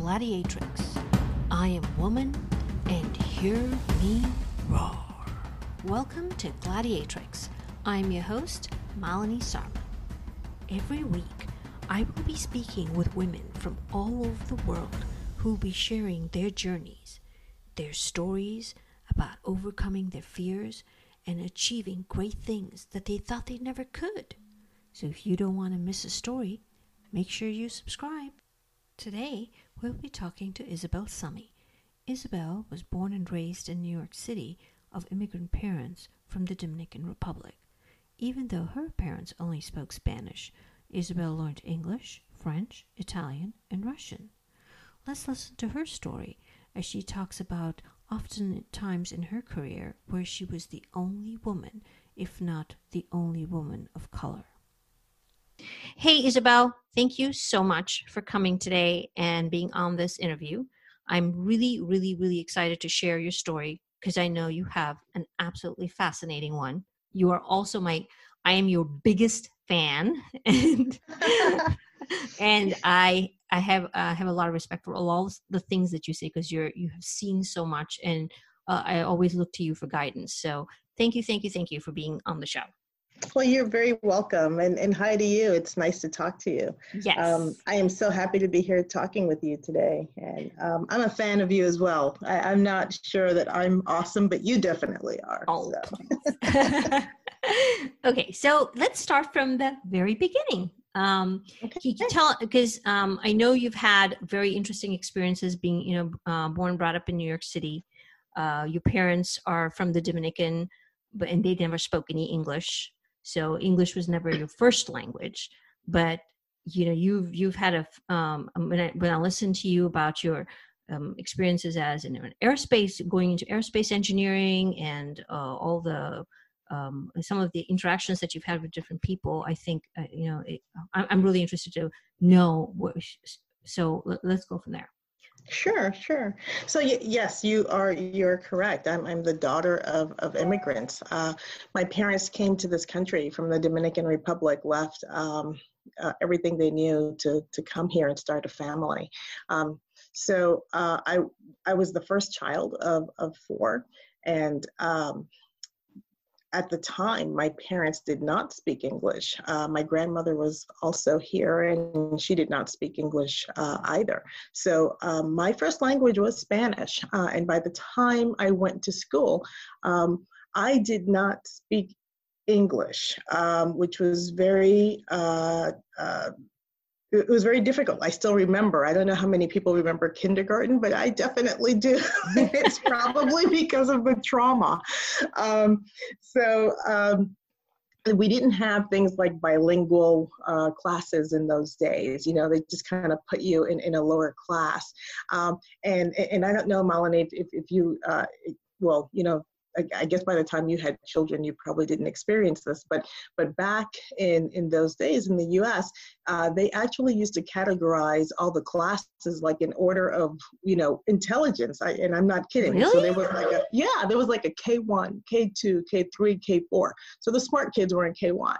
Gladiatrix. I am woman, and hear me roar. Welcome to Gladiatrix. I'm your host, Malini Sarma. Every week, I will be speaking with women from all over the world who will be sharing their journeys, their stories about overcoming their fears and achieving great things that they thought they never could. So if you don't want to miss a story, make sure you subscribe. Today, we'll be talking to Isabel Summy. Isabel was born and raised in New York City of immigrant parents from the Dominican Republic. Even though her parents only spoke Spanish, Isabel learned English, French, Italian, and Russian. Let's listen to her story as she talks about often times in her career where she was the only woman, if not the only woman of color. Hey, Isabel, thank you so much for coming today and being on this interview. I'm really, really, really excited to share your story because I know you have an absolutely fascinating one. You are also my, I am your biggest fan, and and I I have uh, have a lot of respect for all the things that you say because you're you have seen so much, and uh, I always look to you for guidance. So thank you, thank you, thank you for being on the show. Well, you're very welcome, and, and hi to you. It's nice to talk to you. Yes. Um, I am so happy to be here talking with you today, and um, I'm a fan of you as well. I, am not sure that I'm awesome, but you definitely are. Oh. So. okay, so let's start from the very beginning. Um, okay. Can you tell because um, I know you've had very interesting experiences being, you know, uh, born brought up in New York City. Uh, your parents are from the Dominican, but and they never spoke any English, so English was never your first language. But you know, you've you've had a um, um when I when I listen to you about your um, experiences as in an aerospace, going into aerospace engineering, and uh, all the um, some of the interactions that you've had with different people, I think uh, you know it, I'm really interested to know. What, so let's go from there. Sure, sure. So yes, you are you're correct. I'm I'm the daughter of of immigrants. Uh, my parents came to this country from the Dominican Republic, left um, uh, everything they knew to to come here and start a family. Um, so uh, I I was the first child of of four, and um, at the time, my parents did not speak English. Uh, my grandmother was also here and she did not speak English uh, either. So um, my first language was Spanish. Uh, and by the time I went to school, um, I did not speak English, um, which was very uh, uh, it was very difficult. I still remember. I don't know how many people remember kindergarten, but I definitely do. it's probably because of the trauma. Um, so um, we didn't have things like bilingual uh, classes in those days. You know, they just kind of put you in, in a lower class. Um, and and I don't know, Malini, if, if you, uh, well, you know, I guess by the time you had children, you probably didn't experience this, but but back in in those days in the U.S., uh, they actually used to categorize all the classes like in order of you know intelligence. I, and I'm not kidding. Really? So there was like a yeah, there was like a K1, K2, K3, K4. So the smart kids were in K1.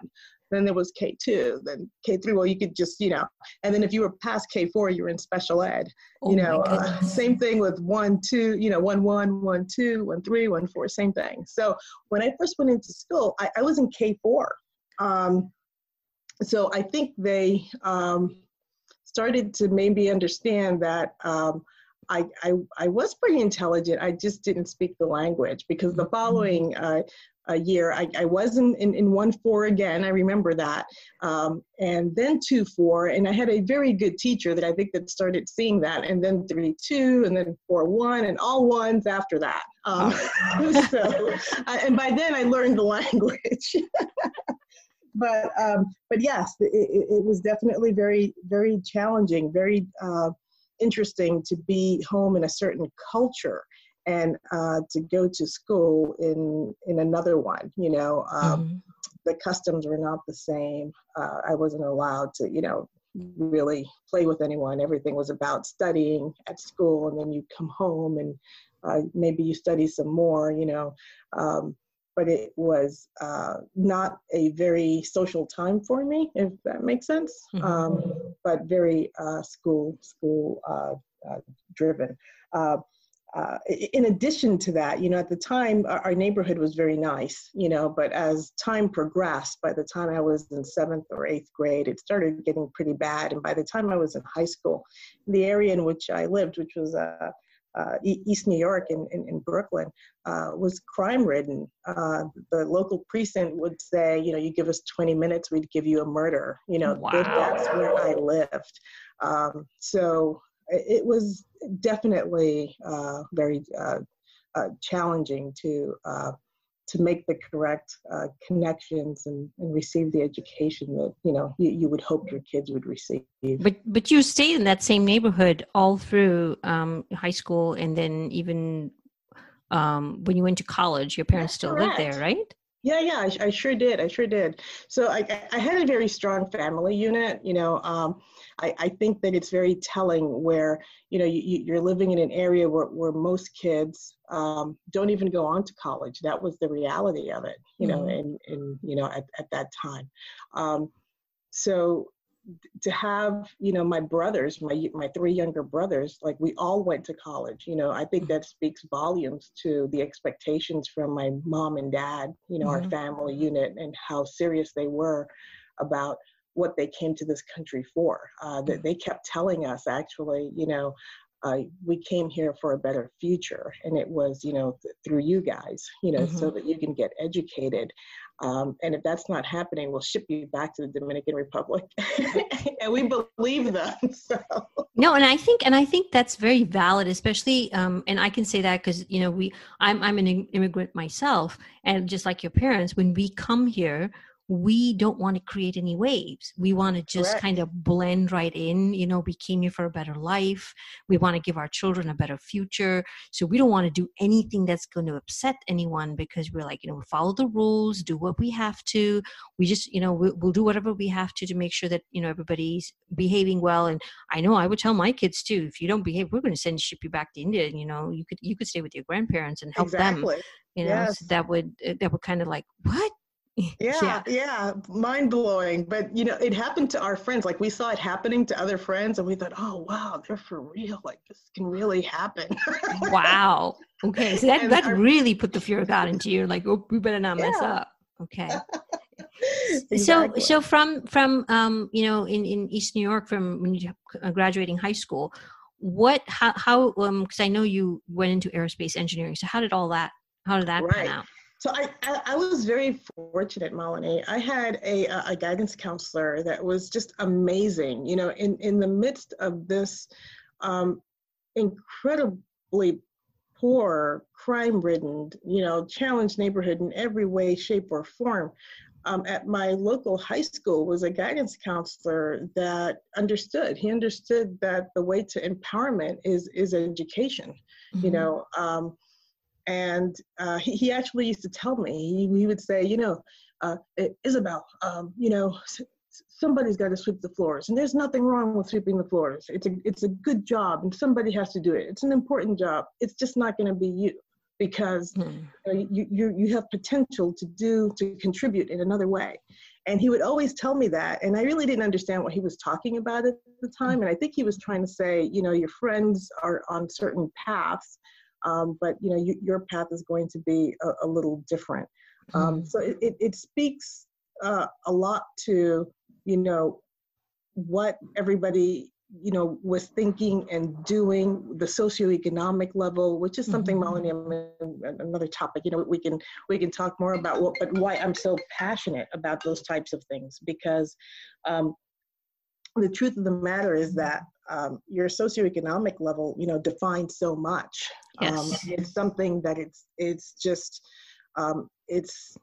Then there was K2, then K3. Well, you could just, you know, and then if you were past K4, you were in special ed. Oh you know, uh, same thing with one, two, you know, one, one, one, two, one, three, one, four, same thing. So when I first went into school, I, I was in K4. Um, so I think they um, started to maybe understand that um, I, I, I was pretty intelligent. I just didn't speak the language because the mm-hmm. following uh, a year. I, I was in, in, in, one four again, I remember that. Um, and then two four, and I had a very good teacher that I think that started seeing that, and then three two, and then four one, and all ones after that. Um, so, uh, and by then I learned the language. but um, but yes, it, it, was definitely very very challenging, very uh, interesting to be home in a certain culture and uh, to go to school in in another one. You know, um, mm-hmm. the customs were not the same. Uh, I wasn't allowed to, you know, really play with anyone. Everything was about studying at school, and then you come home and uh, maybe you study some more. You know. Um, but it was uh, not a very social time for me, if that makes sense. Mm-hmm. Um, but very uh, school school uh, driven. Uh, in addition to that, you know, at the time, our, our, neighborhood was very nice, you know, but as time progressed, by the time I was in seventh or eighth grade, it started getting pretty bad. And by the time I was in high school, the area in which I lived, which was uh, uh, East New York in, in, in Brooklyn uh, was crime ridden. Uh, the local precinct would say, you know, you give us 20 minutes, we'd give you a murder. You know, wow. that's where I lived. Um, so it was definitely uh, very uh, uh, challenging to to make the correct uh, connections and, and, receive the education that you know you, you, would hope your kids would receive. But but you stayed in that same neighborhood all through um, high school, and then even um, when you went to college, your parents That's still correct. lived there, right? Yeah, yeah, I, I, sure did. I sure did. So I, I had a very strong family unit. You know, um, I, I think that it's very telling where you know you, you're living in an area where, where most kids um, don't even go on to college. That was the reality of it. You mm-hmm. know, and and you know at, at that time. Um, so to have you know my brothers my my three younger brothers like we all went to college you know i think that speaks volumes to the expectations from my mom and dad you know mm-hmm. our family unit and how serious they were about what they came to this country for. Uh, that they kept telling us actually you know uh, we came here for a better future. And it was you know th- through you guys you know mm-hmm. so that you can get educated um, and if that's not happening we'll ship you back to the dominican republic and we believe them so. no and i think and i think that's very valid especially um, and i can say that because you know we I'm, I'm an immigrant myself and just like your parents when we come here we don't want to create any waves. We want to just Correct. kind of blend right in. You know, we came here for a better life. We want to give our children a better future. So we don't want to do anything that's going to upset anyone because we're like, you know, we follow the rules, do what we have to. We just, you know, we'll, we'll do whatever we have to to make sure that, you know, everybody's behaving well. And I know I would tell my kids too, if you don't behave, we're going to send ship you back to India. And, you know, you could, you could stay with your grandparents and help exactly. them you know yes. so that would uh, that would kind of like what yeah, yeah, yeah, mind blowing. But you know, it happened to our friends. Like we saw it happening to other friends, and we thought, "Oh, wow, they're for real. Like this can really happen." wow. Okay, so that that our, really put the fear of God into you. Like, oh, we better not mess up. Okay. exactly. So, so from from um, you know, in in East New York, from when you uh, graduating high school, what how how um because I know you went into aerospace engineering. So how did all that how did that right. pan out? So I, I, I, was very fortunate, Malini. I had a, a guidance counselor that was just amazing. You know, in, in the midst of this um, incredibly poor, crime-ridden, you know, challenged neighborhood in every way, shape, or form, um, at my local high school was a guidance counselor that understood. He understood that the way to empowerment is is education. Mm-hmm. You know. Um, and uh, he, he actually used to tell me, he, he would say, you know, uh, Isabel, um, you know, somebody's got to sweep the floors and there's nothing wrong with sweeping the floors. It's a it's a good job and somebody has to do it. It's an important job. It's just not going to be you because mm. you, you you have potential to do to contribute in another way. And he would always tell me that and i really didn't understand what he was talking about at the time and i think he was trying to say you know your friends are on certain paths um, but you know you, your path is going to be a, a little different. Um, mm-hmm. so it, it, it speaks uh, a lot to you know what everybody you know was thinking and doing the socioeconomic level which is something mm-hmm. malini another topic you know we can we can talk more about what but why i'm so passionate about those types of things because um, the truth of the matter is that um, your socioeconomic level, you know, defines so much. Yes. Um, it's something that it's it's just um, it's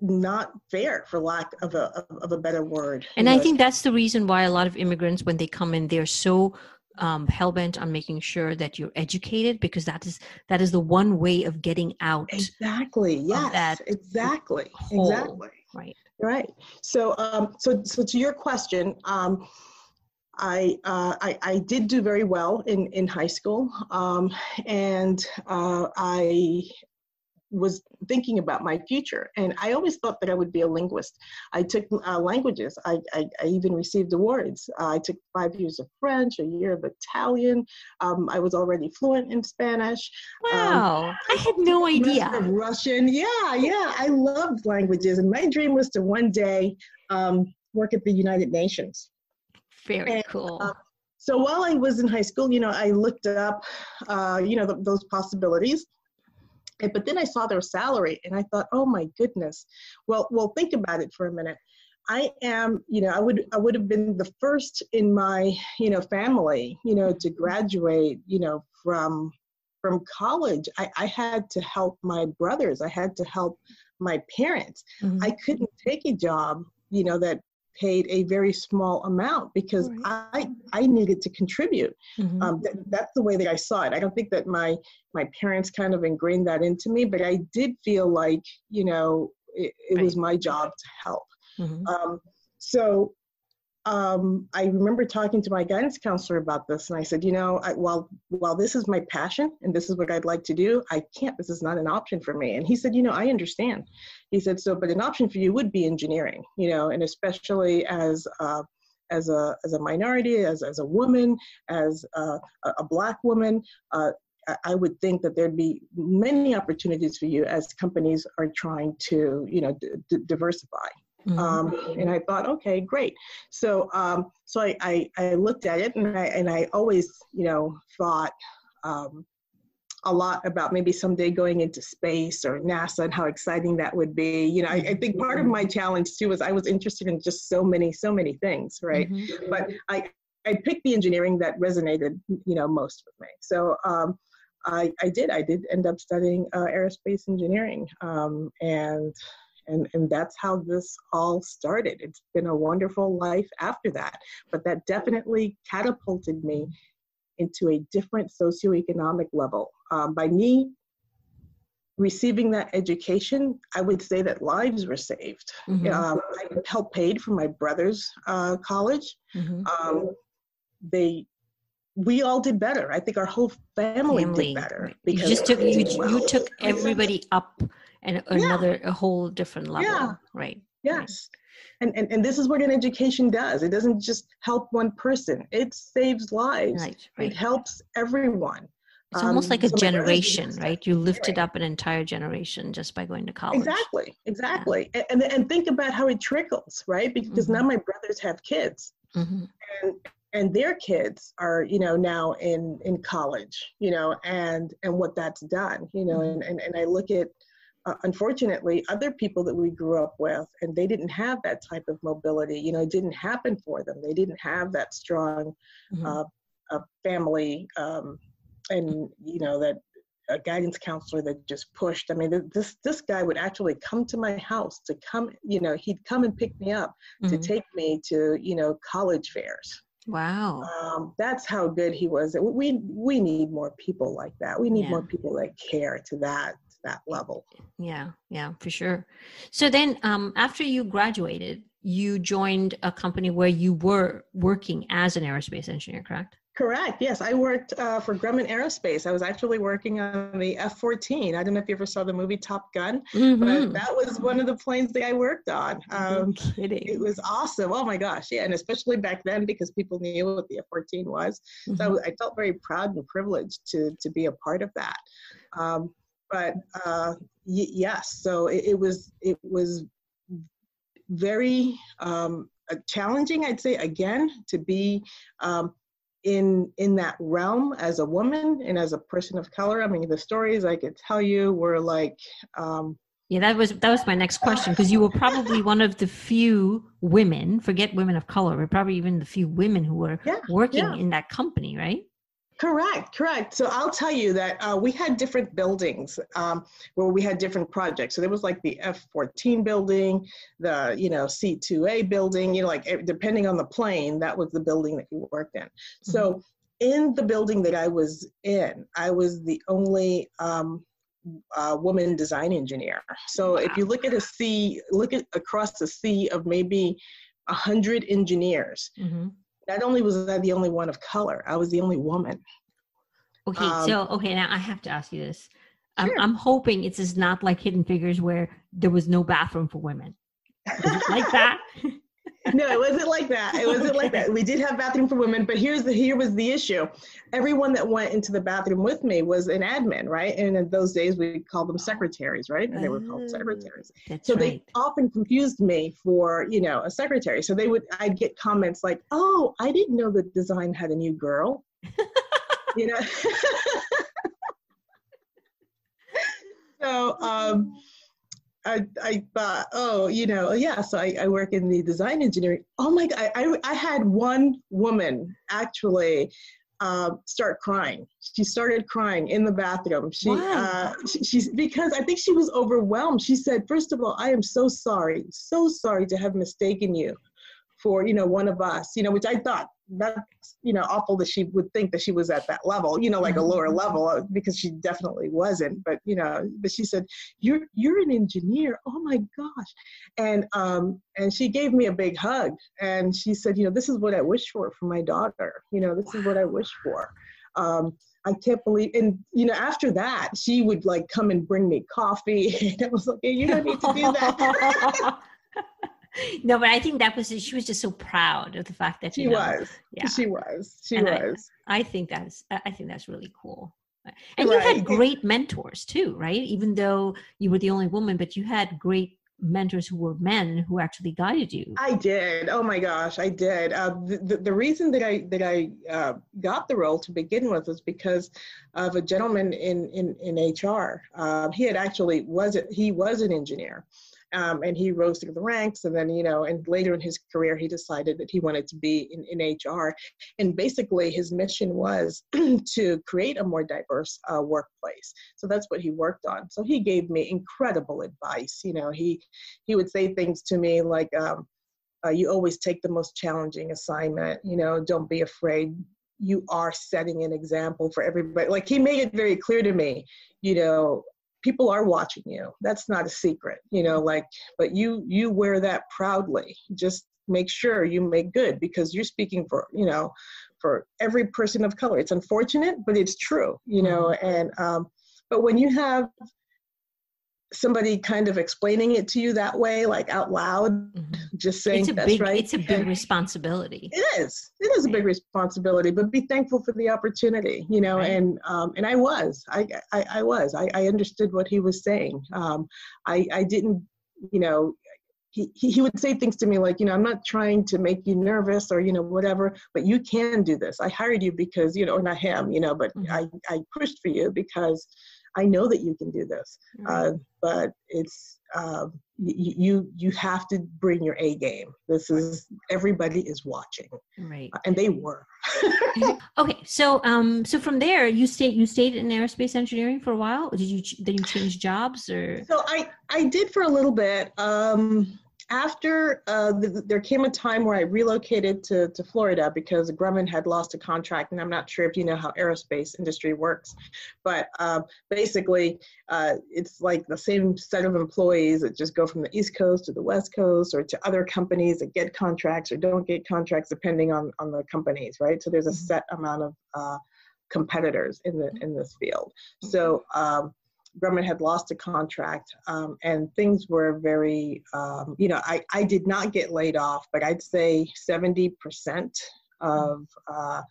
not fair for lack of a of a better word. And I think that's the reason why a lot of immigrants, when they come in, they're so um, hell bent on making sure that you're educated because that is that is the one way of getting out. Exactly. Yes. That exactly. Hole. Exactly. Right. Right. So, um, so, so to your question, um, I, uh, I, I, did do very well in, in high school, um, and uh, I was thinking about my future. And I always thought that I would be a linguist. I took uh, languages. I, I, I, even received awards. Uh, I took five years of French, a year of Italian. Um, I was already fluent in Spanish. Um, wow, um, I had no idea. Russian. Yeah, yeah. I loved languages, and my dream was to one day um, work at the United Nations. Very and, cool. Uh, so while I was in high school, you know, I looked up, uh, you know, those possibilities. And, but then I saw their salary and I thought, oh my goodness. Well, well, think about it for a minute. I am, you know, I would I would have been the first in my, you know, family, you know, to graduate, you know, from from college. I, I had to help my brothers. I had to help my parents. Mm-hmm. I couldn't take a job, you know, that paid a very small amount because right. I I needed to contribute. Mm-hmm. Um, th- that's the way that I saw it. I don't think that my my parents kind of ingrained that into me, but I did feel like you know it, it right. was my job to help. Mm-hmm. Um, so um, I remember talking to my guidance counselor about this, and I said, you know, I, while while this is my passion and this is what I'd like to do, I can't. This is not an option for me. And he said, you know, I understand. He said, so, but an option for you would be engineering, you know, and especially as uh, as a as a minority, as as a woman, as a, a black woman. Uh, I would think that there'd be many opportunities for you as companies are trying to, you know, d- diversify. Mm-hmm. Um, and I thought, okay, great. So, um, so I, I, I, looked at it and I, and I always, you know, thought um, a lot about maybe someday going into space or NASA and how exciting that would be. You know, I, I think part of my challenge too was I was interested in just so many, so many things, right? Mm-hmm. But I, I picked the engineering that resonated, you know, most with me. So, um, I, I did. I did end up studying uh, aerospace engineering, um, and and and that's how this all started it's been a wonderful life after that but that definitely catapulted me into a different socioeconomic level um, by me receiving that education i would say that lives were saved mm-hmm. um, i helped paid for my brother's uh, college mm-hmm. um, they we all did better. I think our whole family, family. did better. Because you just took you, well. you took everybody up and another yeah. a whole different level yeah. right yes and, and and this is what an education does it doesn't just help one person it saves lives right, right. it helps everyone it's almost um, like a so generation right you lifted up an entire generation just by going to college exactly exactly yeah. and, and and think about how it trickles right because mm-hmm. now my brothers have kids mm-hmm. and and their kids are you know now in in college you know and and what that's done you know mm-hmm. and, and and i look at uh, unfortunately other people that we grew up with and they didn't have that type of mobility you know it didn't happen for them they didn't have that strong mm-hmm. uh, uh, family um, and you know that a guidance counselor that just pushed i mean this this guy would actually come to my house to come you know he'd come and pick me up mm-hmm. to take me to you know college fairs Wow. Um, that's how good he was. We we need more people like that. We need yeah. more people that care to that that level. Yeah, yeah, for sure. So then, um, after you graduated, you joined a company where you were working as an aerospace engineer, correct? Correct. Yes, I worked uh, for Grumman Aerospace. I was actually working on the F-14. I don't know if you ever saw the movie Top Gun, mm-hmm. but that was one of the planes that I worked on. Um, kidding. It was awesome. Oh my gosh, yeah, and especially back then because people knew what the F-14 was. Mm-hmm. So I felt very proud and privileged to to be a part of that. Um, but uh, y- yes, so it, it, was it was very um, challenging, I'd say, again, to be um, in in that realm as a woman and as a person of color. I mean, the stories I could tell you were like. Um, yeah, that was that was my next question because you were probably one of the few women, forget women of color, but probably even the few women who were yeah, working yeah. in that company, right? Correct, correct. So I'll tell you that uh, we had different buildings um, where we had different projects. So there was like the F-14 building, the you know C-2A building. You know, like depending on the plane, that was the building that you worked in. Mm-hmm. So in the building that I was in, I was the only um, uh, woman design engineer. So wow. if you look at a sea, look at across the sea of maybe a hundred engineers. Mm-hmm not only was I the only one of color, I was the only woman. Okay, um, so okay, now I have to ask you this. I'm, I'm hoping it's just not like Hidden Figures where there was no bathroom for women. like that? no, it wasn't like that. It wasn't okay. like that. We did have bathroom for women, but here's the here was the issue. Everyone that went into the bathroom with me was an admin, right? And in those days we called them secretaries, right? And they were called oh, secretaries. That's so right. they often confused me for, you know, a secretary. So they would I'd get comments like, "Oh, I didn't know the design had a new girl." you know. so um I, I thought, oh, you know, yeah, so I, I work in the design engineering. Oh my God, I, I had one woman actually uh, start crying. She started crying in the bathroom. She, uh, she, she's because I think she was overwhelmed. She said, first of all, I am so sorry, so sorry to have mistaken you for you know one of us you know which i thought that's you know awful that she would think that she was at that level you know like a lower mm-hmm. level uh, because she definitely wasn't but you know but she said you're you're an engineer oh my gosh and um and she gave me a big hug and she said you know this is what i wish for for my daughter you know this is what i wish for um I can't believe, and you know, after that, she would like come and bring me coffee. and I was like, you don't need to do that. no, but I think that was she was just so proud of the fact that she know, was. Yeah, she was. She and was. I, I, think that's I think that's really cool. And right. you had great mentors too, right? Even though you were the only woman, but you had great mentors who were men who actually guided you. I did. Oh my gosh, I did. Uh, the, the reason that I that I uh, got the role to begin with was because of a gentleman in in in HR. Uh, he had actually was he was an engineer, um, and he rose through the ranks and then you know and later in his career he decided that he wanted to be in, in hr and basically his mission was to create a more diverse uh, workplace. So that's what he worked on. So he gave me incredible advice. You know he he would say things to me like um, uh, you always take the most challenging assignment. You know don't be afraid. You are setting an example for everybody. Like he made it very clear to me you know people are watching you. That's not a secret you know like but you you wear that proudly. Just make sure you make good because you're speaking for you know for every person of color. It's unfortunate but it's true you know mm-hmm. and um but when you have somebody kind of explaining it to you that way, like out loud, mm-hmm. just saying it's a that's big, right. It's a big responsibility. It is. It is a big responsibility, but be thankful for the opportunity, you know. Right. And um, and I was, I I, I was, I, I understood what he was saying. Um, I I didn't, you know. He, he would say things to me like, you know, I'm not trying to make you nervous or, you know, whatever, but you can do this. I hired you because, you know, or not him, you know, but mm-hmm. I, I pushed for you because I know that you can do this, uh, but it's uh, you you have to bring your A game. This is everybody is watching, right? Uh, and they were. okay, so um, so from there you stayed you stayed in aerospace engineering for a while. Did you then you change jobs or? So I I did for a little bit. Um, after uh, the, there came a time where I relocated to, to Florida because Grumman had lost a contract, and I'm not sure if you know how aerospace industry works, but uh, basically uh, it's like the same set of employees that just go from the East Coast to the West Coast or to other companies that get contracts or don't get contracts depending on, on the companies, right? So there's a mm-hmm. set amount of uh, competitors in the in this field. So um, Grumman had lost a contract um, and things were very, um, you know, I, I did not get laid off, but I'd say 70% of uh,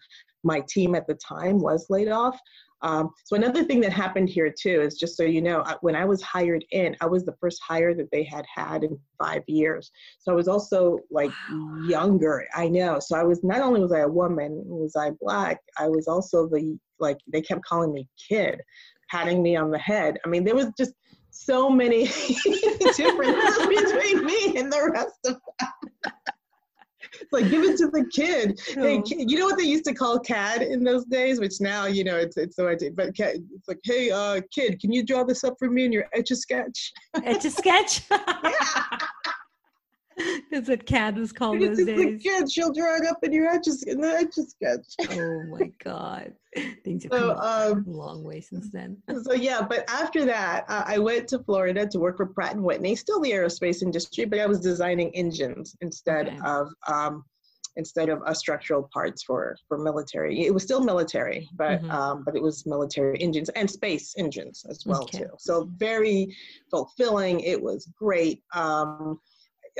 my team at the time was laid off. Um, so another thing that happened here too is just so you know, when I was hired in, I was the first hire that they had had in five years. So I was also like wow. younger. I know. So I was not only was I a woman, was I black, I was also the like they kept calling me kid patting me on the head. I mean, there was just so many differences between me and the rest of them. it's like give it to the kid. Hey, kid, you know what they used to call CAD in those days, which now you know it's it's so idea. But it's like, hey, uh, kid, can you draw this up for me in your etch a sketch? Etch a sketch. That's what CAD was called those days. Kid, she'll draw it up in your etch in the etch sketch. oh my god, things have so, come um, a long way since then. so yeah, but after that, uh, I went to Florida to work for Pratt and Whitney, still the aerospace industry, but I was designing engines instead okay. of um, instead of uh, structural parts for for military. It was still military, but mm-hmm. um, but it was military engines and space engines as well okay. too. So very fulfilling. It was great. Um,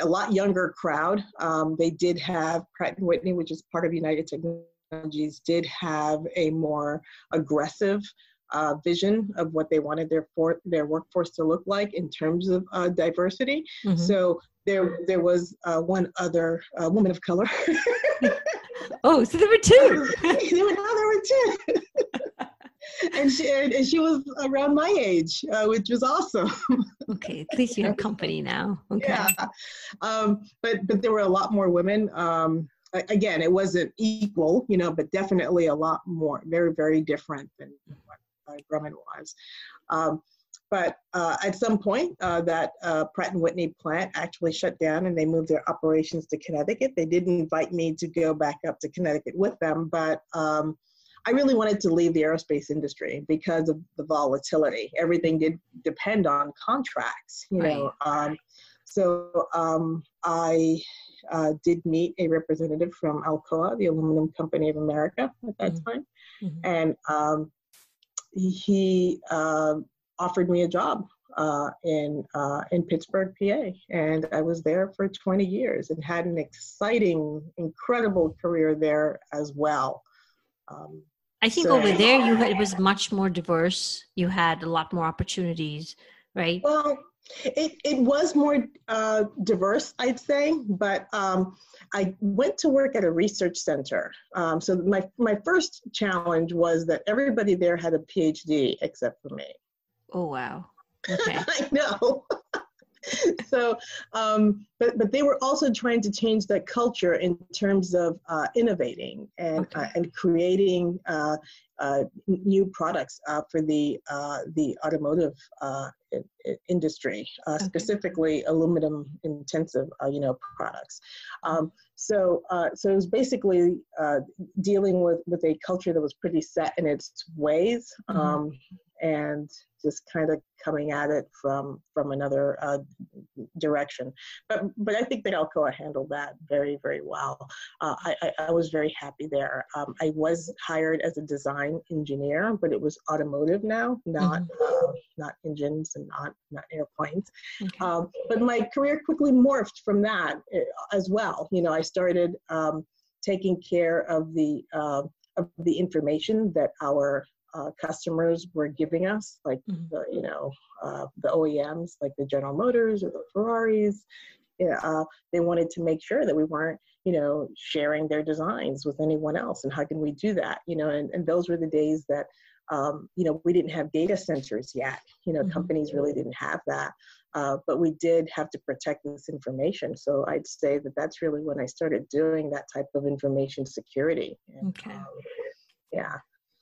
a lot younger crowd. Um, they did have Pratt and Whitney, which is part of United Technologies, did have a more aggressive uh, vision of what they wanted their for, their workforce to look like in terms of uh, diversity. Mm-hmm. So there there was uh, one other uh, woman of color. oh, so there were two. there were, now there were two. And she and she was around my age, uh, which was awesome. okay, at least you have company now. Okay. Yeah. Um, but but there were a lot more women. Um, again, it wasn't equal, you know, but definitely a lot more, very very different than what uh, Grumman was. Um, but uh, at some point, uh, that uh, Pratt and Whitney plant actually shut down, and they moved their operations to Connecticut. They didn't invite me to go back up to Connecticut with them, but um, I really wanted to leave the aerospace industry because of the volatility. Everything did depend on contracts, you right. know. Um, so um, I uh, did meet a representative from Alcoa, the Aluminum Company of America, at that mm-hmm. time, mm-hmm. and um, he uh, offered me a job uh, in uh, in Pittsburgh, PA, and I was there for 20 years and had an exciting, incredible career there as well. Um, I think so, over there you had, it was much more diverse. You had a lot more opportunities, right? Well, it, it was more uh, diverse, I'd say, but um, I went to work at a research center. Um, so my, my first challenge was that everybody there had a PhD except for me. Oh, wow. Okay. I know. so, um, but but they were also trying to change that culture in terms of uh, innovating and okay. uh, and creating uh, uh new products uh, for the uh, the automotive industry, okay. specifically aluminum intensive, you know, products. Um, so so it was basically dealing with with a culture that was pretty set in its ways. Mm-hmm. Um, and just kind of coming at it from from another uh, direction. But but I think that Alcoa handled that very very well. Uh, I, I was very happy there. Um, I was hired as a design engineer, but it was automotive now, not mm-hmm. uh, not engines and not not airplanes. Okay. Um, but my career quickly morphed from that uh, as well. You know, I started um, taking care of the uh, of the information that our uh, customers were giving us, like mm-hmm. the, you know uh, the OEMs, like the General Motors or the Ferraris. Yeah, uh, they wanted to make sure that we weren't, you know, sharing their designs with anyone else. And how can we do that? You know, and, and those were the days that, um, you know, we didn't have data centers yet. You know, mm-hmm. companies really didn't have that. Uh, but we did have to protect this information. So I'd say that that's really when I started doing that type of information security. And, okay. Um, yeah.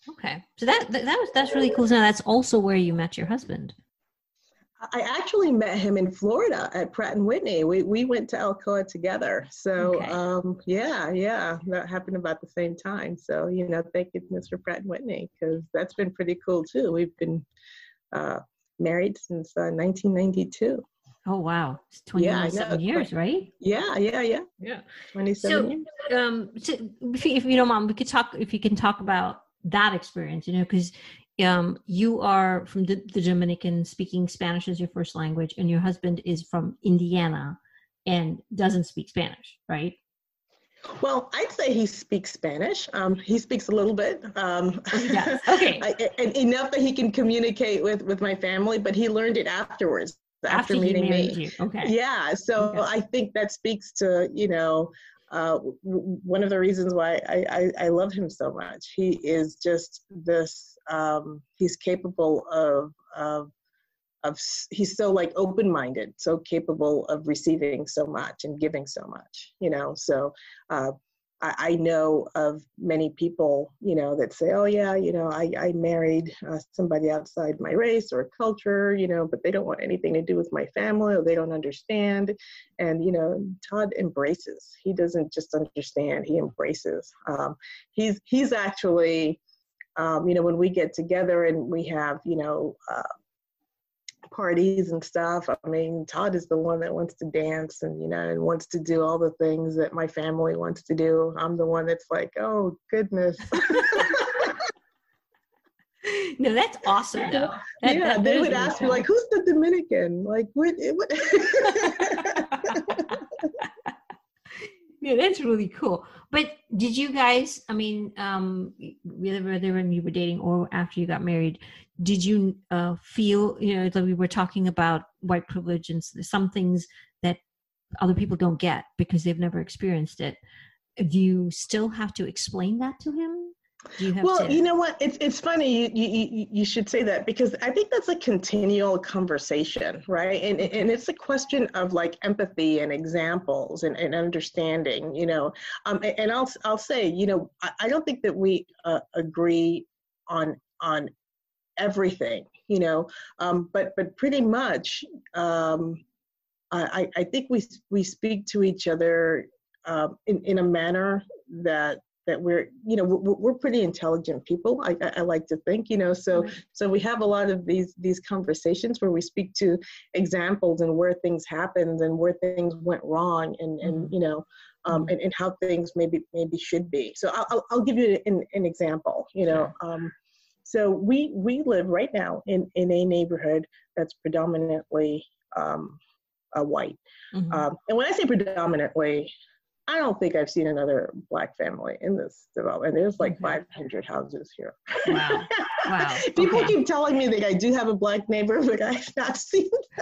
Okay, so that, that that was that's really cool. So that's also where you met your husband. I actually met him in Florida at Pratt and Whitney. We we went to Alcoa together. So okay. um, yeah, yeah, that happened about the same time. So you know, thank you, Mr. Pratt and Whitney, because that's been pretty cool too. We've been uh, married since uh, 1992. Oh wow, it's 27 yeah, years, right? Yeah, yeah, yeah, yeah. 27 so, years. Um, so if you, if you don't mind, we could talk. If you can talk about that experience, you know, because um, you are from the, the, Dominican speaking Spanish as your first language, and your husband is from Indiana and doesn't speak Spanish, right? Well, I'd say he speaks Spanish. Um, he speaks a little bit. Um, yes. Okay. and enough that he can communicate with with my family, but he learned it afterwards after, after meeting me. You. Okay. Yeah. So okay. I think that speaks to you know uh, one of the reasons why I, I, I, love him so much. He is just this, um, he's capable of, of, of, he's so like open minded, so capable of receiving so much and giving so much, you know. So uh, I, I, know of many people, you know, that say, oh, yeah, you know, I, I married uh, somebody outside my race or culture, you know, but they don't want anything to do with my family or they don't understand. And, you know, Todd embraces. He doesn't just understand, he embraces. Um, he's, he's actually, um, you know, when we get together and we have, you know, uh, parties and stuff. I mean, Todd is the one that wants to dance and you know and wants to do all the things that my family wants to do. I'm the one that's like, oh goodness. no, that's awesome though. That, yeah, that- they would ask me like, "Who's the Dominican?" Like, what? what? yeah, that's really cool. But did you guys? I mean, um, whether whether when you were dating or after you got married, did you uh, feel you know that we were talking about white privilege and some things that other people don't get because they've never experienced it? Do you still have to explain that to him? Do you have well, to? you know what? It's it's funny you, you you- you should say that because I think that's a continual conversation, right? And and it's a question of like empathy and examples and, and understanding, you know. Um, and, and I'll I'll say, you know, I, I don't think that we uh, agree on on everything, you know. Um, but but pretty much, um, I I think we we speak to each other um, in in a manner that that we're you know we're, we're pretty intelligent people I, I I like to think you know so Right. so we have a lot of these these conversations where we speak to examples and where things happened and where things went wrong and and Mhm. you know um, and, and how things maybe maybe should be so I'll, I'll, I'll give you an, an example you know um, so we we live right now in in a neighborhood that's predominantly um, uh, white Mhm. um, and when I say predominantly, I don't think I've seen another black family in this development. There's like Okay. 500 houses here. Wow. Wow. People Okay. keep telling me that I do have a black neighbor, but I've not seen.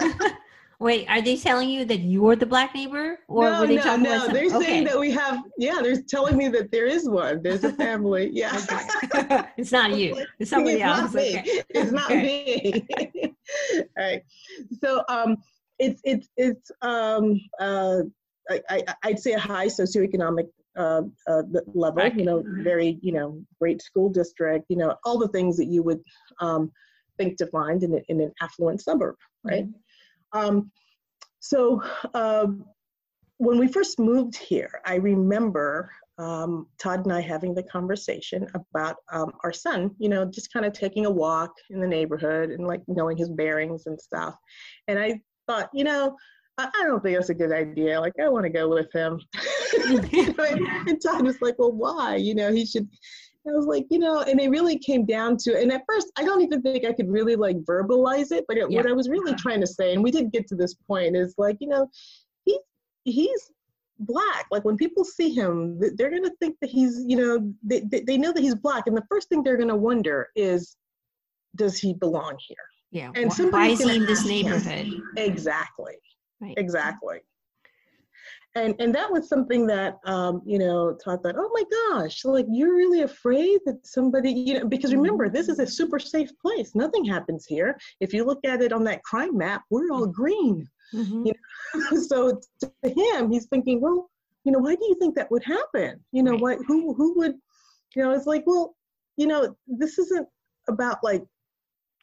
Wait, are they telling you that you're the black neighbor, or no, were they no, talking no. about some- They're saying okay. that we have. Yeah, they're telling me that there is one. There's a family. Yeah. Okay. it's not you. It's somebody it's else. Not me. Okay. It's not me. All right. So um, it's it's it's um uh I, I I'd say a high socioeconomic uh, uh level. Right. You know, Mhm. very you know great school district. You know, all the things that you would um think to find in, in an affluent suburb, right? Mm-hmm. Um, so um, when we first moved here, I remember um, Todd and I having the conversation about um, our son, you know, just kind of taking a walk in the neighborhood and like knowing his bearings and stuff. And I thought, you know, I, I don't think that's a good idea. Like, I want to go with him. You know, and, and Todd was like, well, why? You know, he should. I was like, you know, and it really came down to, and at first, I don't even think I could really like verbalize it, but it, what I was really uh-huh. trying to say, and we did get to this point, is like, you know, he he's black. Like when people see him, they're gonna think that he's, you know, they they, know that he's black, and the first thing they're gonna wonder is, does he belong here? Yeah. And wh- Why somebody's is he in this ask him. neighborhood? Exactly. Right. Exactly. And and that was something that um, you know, Todd thought, oh my gosh, like you're really afraid that somebody, you know, because remember, this is a super safe place. Nothing happens here. If you look at it on that crime map, we're all green. Mhm. so to him, he's thinking, well, you know, why do you think that would happen? You know, Right. why who who would, you know, it's like, well, you know, this isn't about like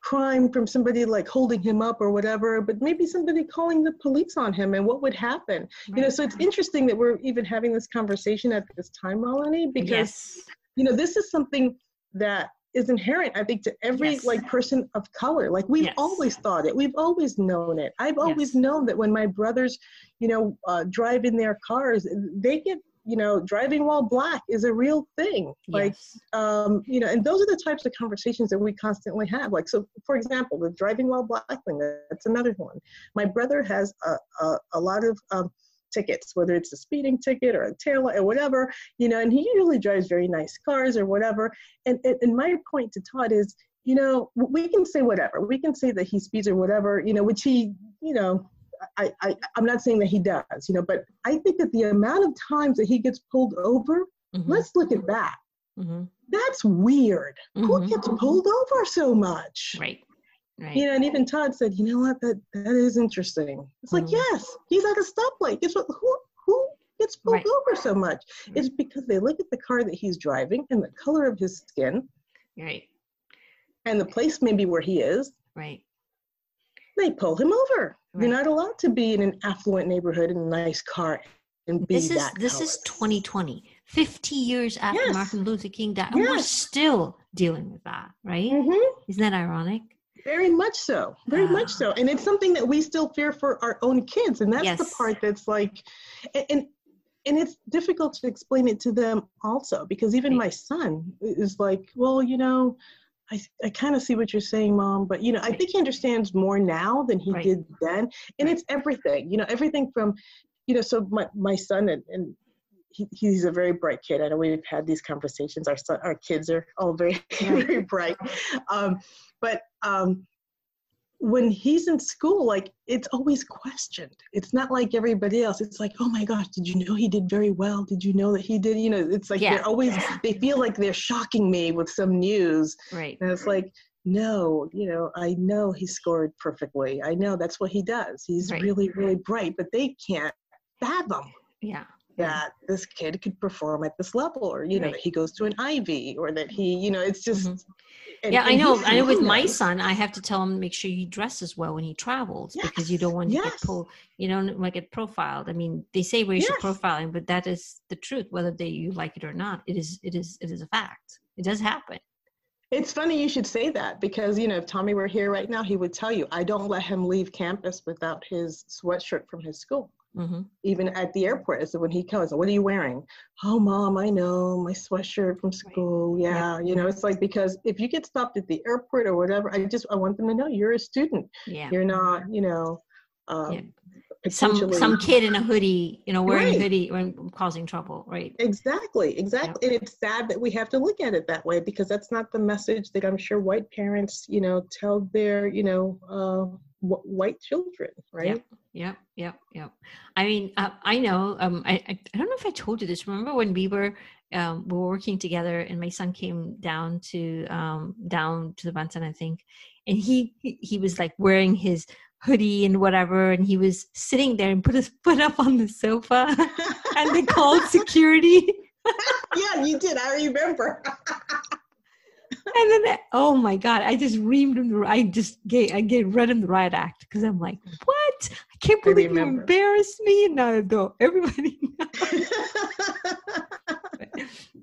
crime from somebody like holding him up or whatever, but maybe somebody calling the police on him and what would happen. You know, so it's interesting that we're even having this conversation at this time, Malini, because yes. you know, this is something that is inherent, I think, to every Yes. like person of color. Like we've Yes. always thought it. We've always known it. I've always known that when my brothers, you know, uh, drive in their cars, they get, you know, driving while black is a real thing. Like, yes. um, you know, and those are the types of conversations that we constantly have. Like, so for example, the driving while black thing, that's another one. My brother has a, a, a lot of um, tickets, whether it's a speeding ticket or a tail light or whatever, you know, and he usually drives very nice cars or whatever. And, and, and my point to Todd is, you know, we can say whatever. We can say that he speeds or whatever, you know, which he, you know, I, I, I'm not saying that he does, you know, but I think that the amount of times that he gets pulled over, Mhm. let's look at that. Mhm. That's weird. Who Mhm. gets pulled over so much? Right. Right. You know, and even Todd said, you know what, that that is interesting. It's like, Mhm. yes, he's at a stoplight. Guess what? Who who gets pulled Right. over so much? It's because they look at the car that he's driving and the color of his skin Right. and the place maybe where he is. Right. They pull him over. Right. You're not allowed to be in an affluent neighborhood in a nice car and be This is that this is 2020. 50 years after Yes. Martin Luther King died, and we're Yes. still dealing with that, right? Mm-hmm. Isn't that ironic? Very much so. Very much so. And it's something that we still fear for our own kids. And that's Yes. the part that's like, and, and and it's difficult to explain it to them also because even Right. my son is like, well, you know, I, I kind of see what you're saying, mom, but you know, I think he understands more now than he Right. did then. And it's everything, you know, everything from, you know, so my, my son and, and he, he's a very bright kid. I know we've had these conversations. Our son, our kids are all very, very bright. Um, but um, when he's in school, like it's always questioned. It's not like everybody else. It's like, oh my gosh, did you know he did very well? Did you know that he did? You know, it's like Yeah. they're always they feel like they're shocking me with some news, Right. and it's like, no, you know, I know he scored perfectly. I know that's what he does. He's Right. really, really bright, but they can't fathom Yeah. That this kid could perform at this level, or you know, Right. that he goes to an Ivy, or that he, you know, it's just. Mhm. and- yeah, I know. I know. With my son, I have to tell him make sure he dresses well when he travels because you don't want to get pulled. You don't want to get profiled. I mean, they say racial Yes. profiling, but that is the truth. Whether they you like it or not, it is. It is. It is a fact. It does happen. It's funny you should say that because you know if Tommy were here right now, he would tell you I don't let him leave campus without his sweatshirt from his school. Hmm Even at the airport, so when he comes, what are you wearing? Oh, mom, I know my sweatshirt from school. Yeah, you know, it's like because if you get stopped at the airport or whatever, I just I want them to know you're a student. Yeah. You're not, you know, um, Yeah. Some potentially- some kid in a hoodie, you know, wearing a hoodie when causing trouble, right? Exactly, exactly. And it's sad that we have to look at it that way because that's not the message that I'm sure white parents, you know, tell their, you know, uh, white children, right? Yep, yep, yep. I mean, uh, I know. Um, I, I don't know if I told you this. Remember when we were um, we were working together, and my son came down to um, down to the Bunsen, I think, and he he, he was like wearing his hoodie and whatever, and he was sitting there and put his foot up on the sofa, and they called security. yeah, you did. I remember. And then, oh my God, I just reamed him. the- I just gave, I gave, read him the riot act because I'm like, what? I can't I believe you embarrassed me. No, no, everybody.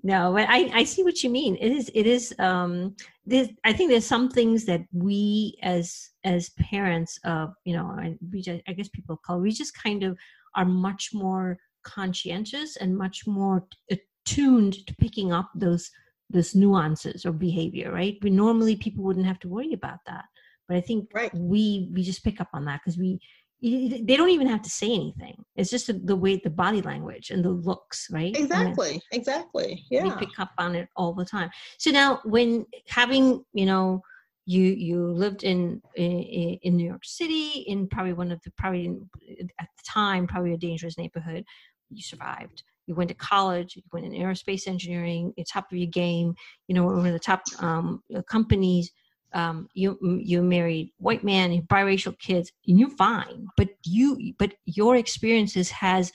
no, but I, I see what you mean. It is, it is. Um, this, I think there's some things that we as as parents of, you know, and we just, I guess people call, we just kind of are much more conscientious and much more attuned to picking up those those nuances or behavior, right? We normally people wouldn't have to worry about that, but I think Right. we we just pick up on that because we they don't even have to say anything. It's just the, way the body language and the looks, right? And exactly, exactly. We Yeah. pick up on it all the time. So now, when having you know you you lived in in, in New York City in probably one of the probably at the time probably a dangerous neighborhood, you survived. You went to college. You went in aerospace engineering. You're top of your game. You know, one of the top um, companies. Um, you you married white man. You biracial kids, and you're fine. But you but your experiences has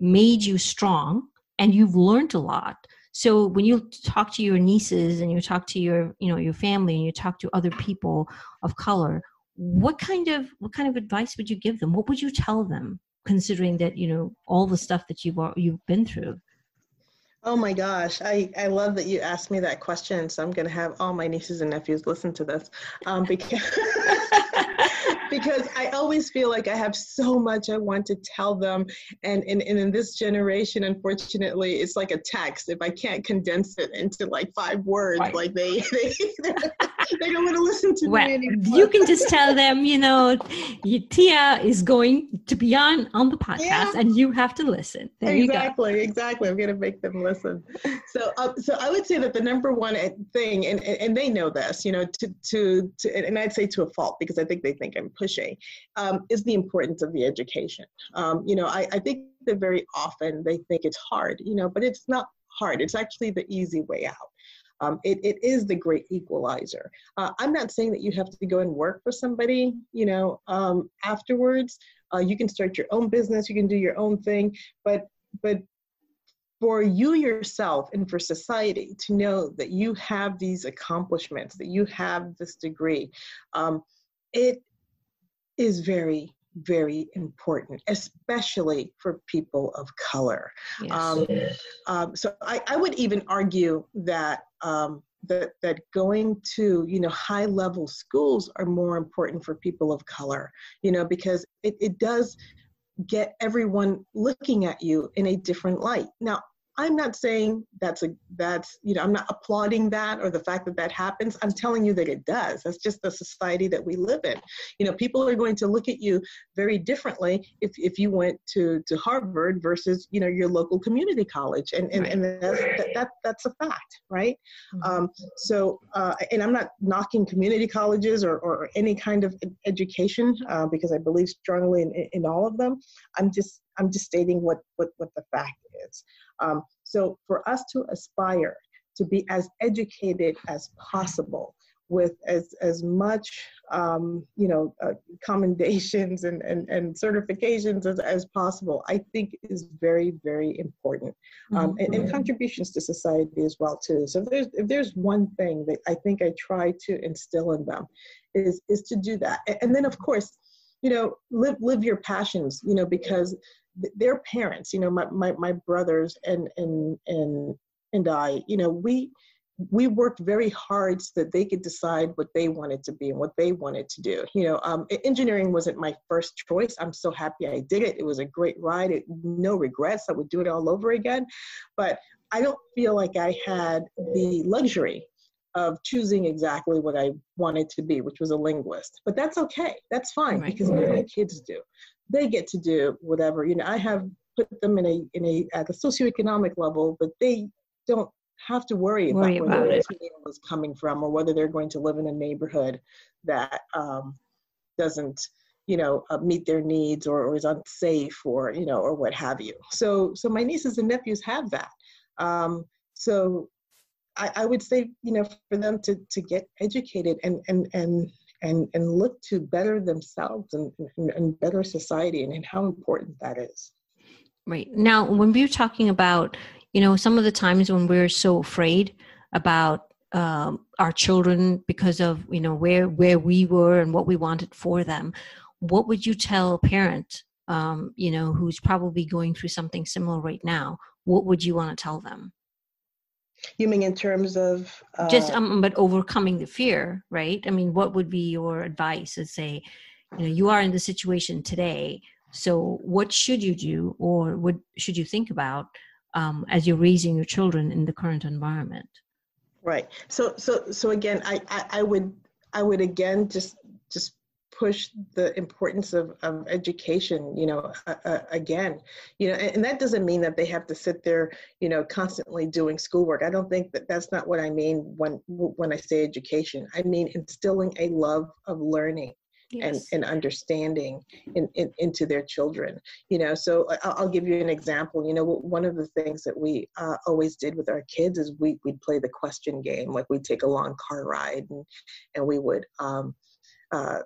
made you strong, and you've learned a lot. So when you talk to your nieces and you talk to your you know your family and you talk to other people of color, what kind of what kind of advice would you give them? What would you tell them? Considering that you know all the stuff that you've you've been through Oh my gosh, I, I love that you asked me that question. So I'm going to have all my nieces and nephews listen to this um, because because I always feel like I have so much I want to tell them, and, and and in this generation, unfortunately, it's like a text. If I can't condense it into like five words, Right. like they they, they don't want to listen to well me anymore. you can just tell them you know tia is going to be on on the podcast Yeah. and you have to listen there you go exactly, exactly. I'm going to make them listen. So, uh, so I would say that the number one uh, thing, and, and and they know this, you know, to to, to and I'd say to a fault because I think they think I'm pushing, um, is the importance of the education. Um, you know, I, I think that very often they think it's hard, you know, but it's not hard. It's actually the easy way out. Um, it, it is the great equalizer. Uh, I'm not saying that you have to go and work for somebody, you know, um, afterwards. Uh, you can start your own business, you can do your own thing, but but for you yourself and for society to know that you have these accomplishments, that you have this degree, um, it is very very important, especially for people of color. yes. Um, um, so I, I would even argue that um, that that going to you know high level schools are more important for people of color you know because it, it does get everyone looking at you in a different light now I'm not saying that's a that's you know I'm not applauding that or the fact that that happens. I'm telling you that it does. That's just the society that we live in. You know, people are going to look at you very differently if, if you went to to Harvard versus you know your local community college, and and, and that's, that, that that's a fact, right? Mm-hmm. Um, so uh, and I'm not knocking community colleges or, or any kind of education uh, because I believe strongly in, in all of them. I'm just I'm just stating what what what the fact is. Um, so for us to aspire to be as educated as possible with as, as much, um, you know, uh, commendations and, and, and certifications as, as possible, I think is very, very important. Um, mm-hmm. and, and, contributions to society as well, too. So if there's, if there's one thing that I think I try to instill in them is, is to do that. And then, of course, you know, live, live your passions, you know, because their parents, you know, my, my, my brothers and, and, and, and I, you know, we, we worked very hard so that they could decide what they wanted to be and what they wanted to do. You know, um, engineering wasn't my first choice. I'm so happy I did it. It was a great ride. It, no regrets. I would do it all over again. But I don't feel like I had the luxury of choosing exactly what I wanted to be, which was a linguist. But that's okay. That's fine right. because my kids do they get to do whatever. You know, I have put them in a in a at a socioeconomic level, but they don't have to worry, worry about, about where their is coming from or whether they're going to live in a neighborhood that um, doesn't you know uh, meet their needs or, or is unsafe or you know or what have you so so my nieces and nephews have that um, so I, I would say you know for them to to get educated and and and and, and look to better themselves and, and, and better society and, and how important that is. Right. Now, when we are talking about, you know, some of the times when we're so afraid about um, our children because of, you know, where, where we were and what we wanted for them, what would you tell a parent, um, you know, who's probably going through something similar right now? What would you want to tell them? You mean in terms of uh, just um, but overcoming the fear, right? I mean, what would be your advice? To say, you know, you are in the situation today. So, what should you do, or what should you think about um, as you're raising your children in the current environment? Right. So, so, so again, I, I, I would, I would again just, just push the importance of, of education you know uh, uh, again you know and, and, that doesn't mean that they have to sit there you know constantly doing schoolwork. I don't think that that's not what i mean when when i say education. I mean instilling a love of learning Yes. and, and understanding in, in, into their children you know. So I'll, I'll, give you an example. You know one of the things that we uh, always did with our kids is we, we'd play the question game like we'd take a long car ride and, and we would um, uh,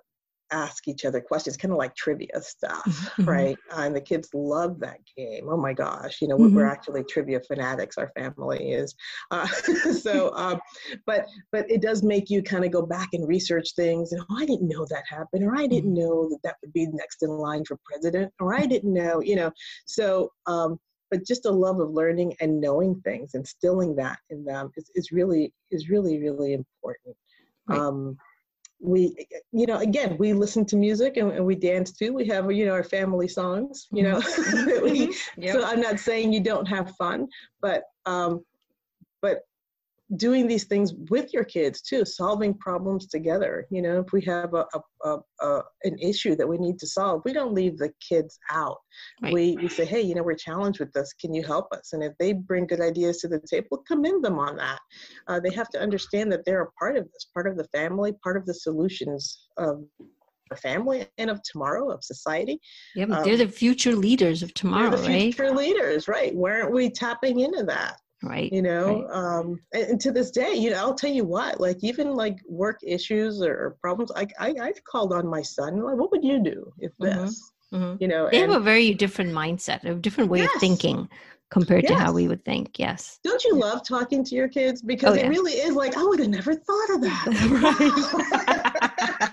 ask each other questions, kind of like trivia stuff, mm-hmm. right? And the kids love that game. Oh my gosh, you know, mm-hmm. we're actually trivia fanatics. Our family is. Uh, so, um, but but it does make you kind of go back and research things. And oh, I didn't know that happened, or I didn't mm-hmm. know that that would be next in line for president, or I didn't know, you know. So. Um, but just a love of learning and knowing things, instilling that in them is, is really is really really important. Right. Um, we you know again we listen to music and, and, we dance too we have you know our family songs you know mm-hmm. we, mm-hmm. yep. so i'm not saying you don't have fun but um but doing these things with your kids too solving problems together you know if we have a, a, a, an issue that we need to solve we don't leave the kids out. Right. we, we say hey you know we're challenged with this. Can you help us? And if they bring good ideas to the table commend them on that. Uh, they have to understand that they're a part of this part of the family part of the solutions of the family and of tomorrow of society. Yeah but um, they're the future leaders of tomorrow the future right? leaders right. Why aren't we tapping into that right you know right. um and, and, to this day you know i'll tell you what like even like work issues or problems like I, i've called on my son like what would you do if mm-hmm. this mm-hmm. you know they and, have a very different mindset a different way yes. of thinking compared yes. to how we would think yes don't you love talking to your kids because oh, it really is like i would have never thought of that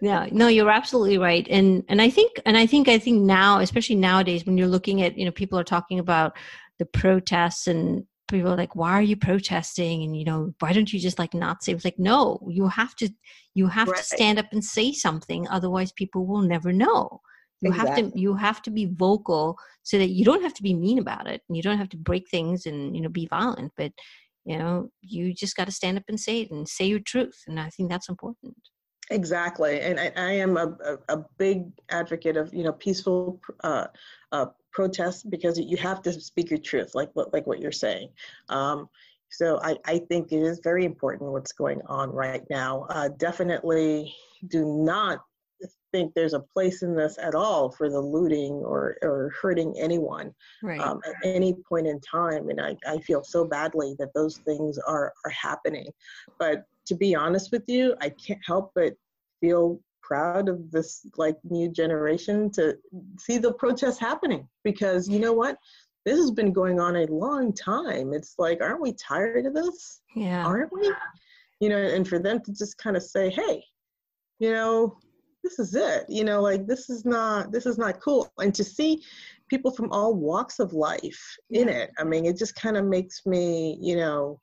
yeah. No you're absolutely right. And and i think and i think i think now especially nowadays when you're looking at you know people are talking about the protests and people are like why are you protesting? And you know why don't you just like not say it's like no you have to you have right. to stand up and say something otherwise people will never know. You exactly. have to you have to be vocal so that you don't have to be mean about it and you don't have to break things and you know be violent but you know you just got to stand up and say it and say your truth and i think that's important exactly and i, I am a, a, a, big advocate of you know peaceful uh, uh, protests because you have to speak your truth like what like what you're saying um, so I, I think it is very important what's going on right now uh, definitely do not think there's a place in this at all for the looting or, or hurting anyone right. um, at any point in time. And I, I feel so badly that those things are, are happening. But to be honest with you, I can't help but feel proud of this like new generation to see the protests happening. Because you know what? This has been going on a long time. It's like aren't we tired of this? Yeah. Aren't we? You know and for them to just kind of say hey you know this is it. You know like this is not this is not cool. And to see people from all walks of life in it i mean it just kind of makes me you know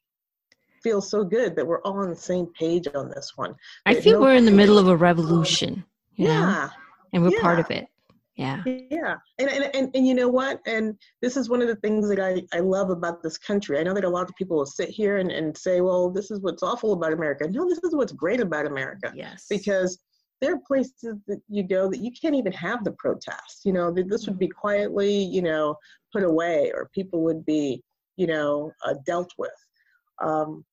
feel so good that we're all on the same page on this one. I feel no we're in the middle of a revolution yeah know? and we're yeah. part of it. Yeah. Yeah. And, and, and and you know what? And this is one of the things that I, I love about this country. I know that a lot of people will sit here and, and say well this is what's awful about america. No this is what's great about america. Yes. Because there are places that you go that you can't even have the protest. You know, this would be quietly, you know, put away, or people would be, you know, uh, dealt with. Um,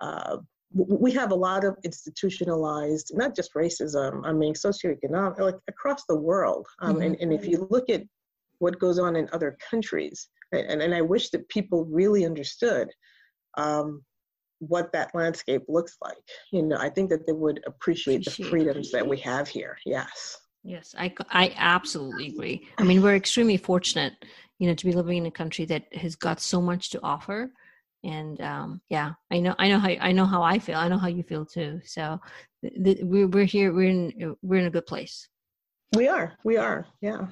uh, we have a lot of institutionalized, not just racism, I mean, socioeconomic, like across the world. Um, mm-hmm. and, and if you look at what goes on in other countries, and, and I wish that people really understood um, what that landscape looks like. You know, I think that they would appreciate, appreciate the freedoms that we have here. Yes. Yes, I, I absolutely agree. I mean, we're extremely fortunate, you know, to be living in a country that has got so much to offer. And um, yeah, I know, I know how I know how I feel. I know how you feel too. So th- th- we're we're here. We're in we're in a good place. We are. We are. Yeah.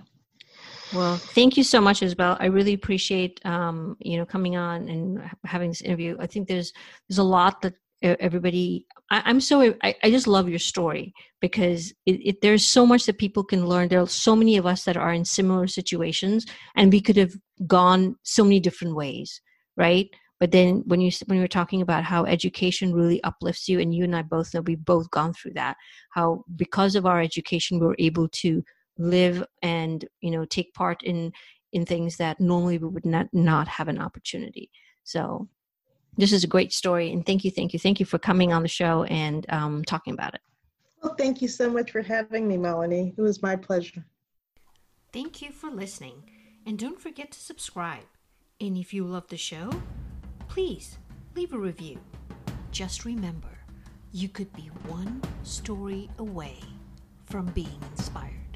Well, thank you so much, Isabel. I really appreciate um, you know coming on and having this interview. I think there's there's a lot that everybody. I, am so I, I, just love your story because it, it, there's so much that people can learn. There are so many of us that are in similar situations, and we could have gone so many different ways, right? But then when you when you were talking about how education really uplifts you, and you and I both know we've both gone through that. How because of our education, we're able to live and you know take part in in things that normally we would not not have an opportunity. So this is a great story and thank you thank you thank you for coming on the show and um, talking about it. Well thank you so much for having me malini. It was my pleasure. Thank you for listening and don't forget to subscribe. And if you love the show please leave a review. Just remember you could be one story away from being inspired